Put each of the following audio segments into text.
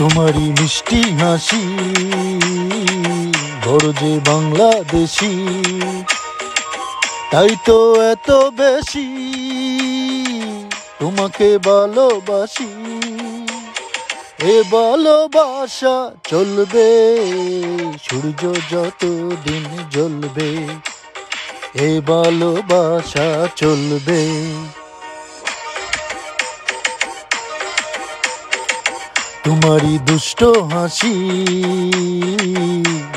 তোমারই মিষ্টি হাসি বড় যে বাংলাদেশি, তাই তো এত বেশি তোমাকে ভালোবাসি। এ ভালোবাসা চলবে, সূর্য যত দিন জ্বলবে, এ ভালোবাসা চলবে। তোমারই দুষ্ট হাসি,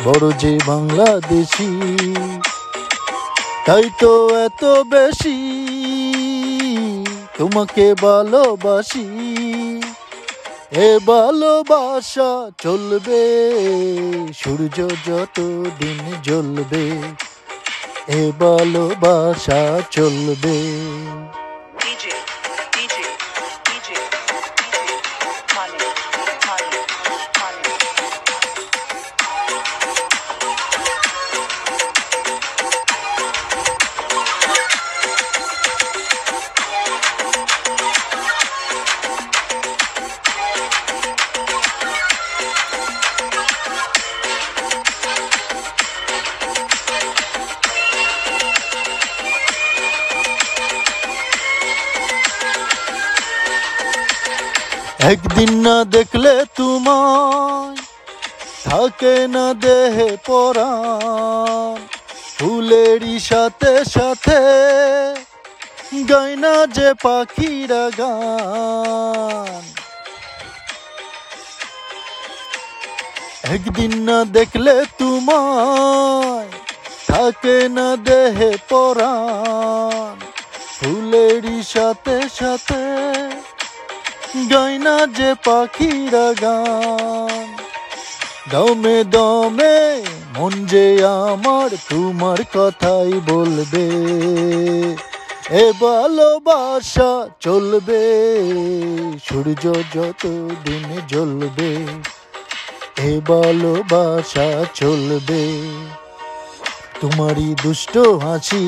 বড় যে বাংলাদেশি। তাই তো এত বেশি তোমাকে ভালোবাসি। এ ভালোবাসা চলবে, সূর্য যত দিন জ্বলবে, এ ভালোবাসা চলবে। একদিন না দেখলে তোমায়, থাকে না দেহে পরাণ ফুলেরই সাথে সাথে গায় না যে পাখিরা গান। একদিন না দেখলে তোমায়, থাকে না দেহে পরাণ ফুলেরই সাথে সাথে গায় না যে পাখিরা গান। দমে দমে মন যে আমার তোমার কথাই বলবে। এ ভালোবাসা চলবে, সূর্য যত দিন জ্বলবে, এ ভালোবাসা চলবে। তোমারই দুষ্ট হাসি,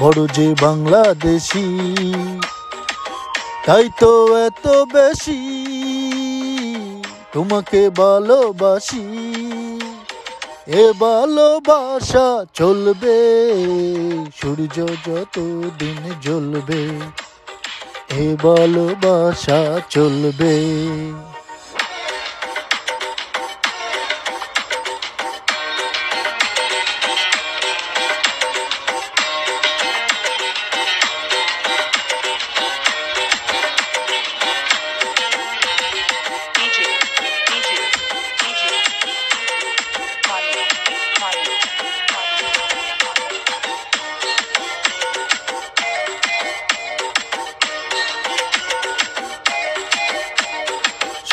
বড় যে বাংলাদেশি তাই তো এত বেশি তোমাকে ভালোবাসি। এ ভালোবাসা চলবে, সূর্য যত দিন জ্বলবে, এ ভালোবাসা চলবে।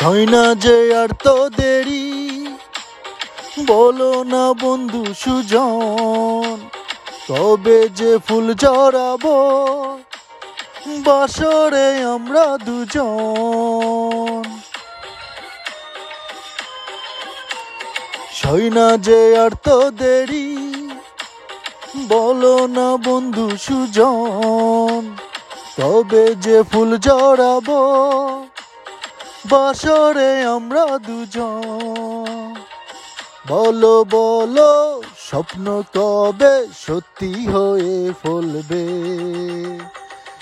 ছয় না যে আর তো দেরি। বলো না বন্ধু সুজন কবে যে ফুল জড়াবো বাসরে আমরা দুজন। ছয় না যে আর তো দেরি, বলো না বন্ধু সুজন কবে যে ফুল জড়াবো বাসরে আমরা দুজন। বলো বলো, স্বপ্ন কবে সত্যি হয়ে ফলবে?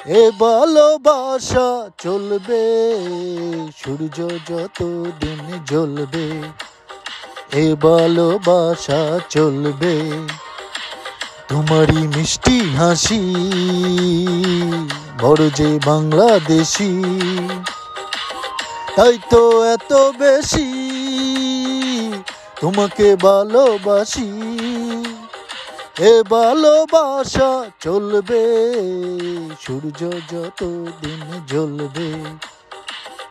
এ ভালোবাসা চলবে, সূর্য যত দিন জ্বলবে, এ ভালোবাসা চলবে। তোমারই মিষ্টি হাসি বড় যে বাংলাদেশি তাই তো এত বেশি তোমাকে ভালোবাসি। এ ভালোবাসা চলবে, সূর্য যত দিন জ্বলবে,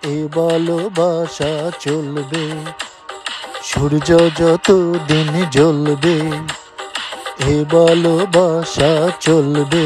এ ভালোবাসা চলবে, সূর্য যত দিন জ্বলবে, এ ভালোবাসা চলবে।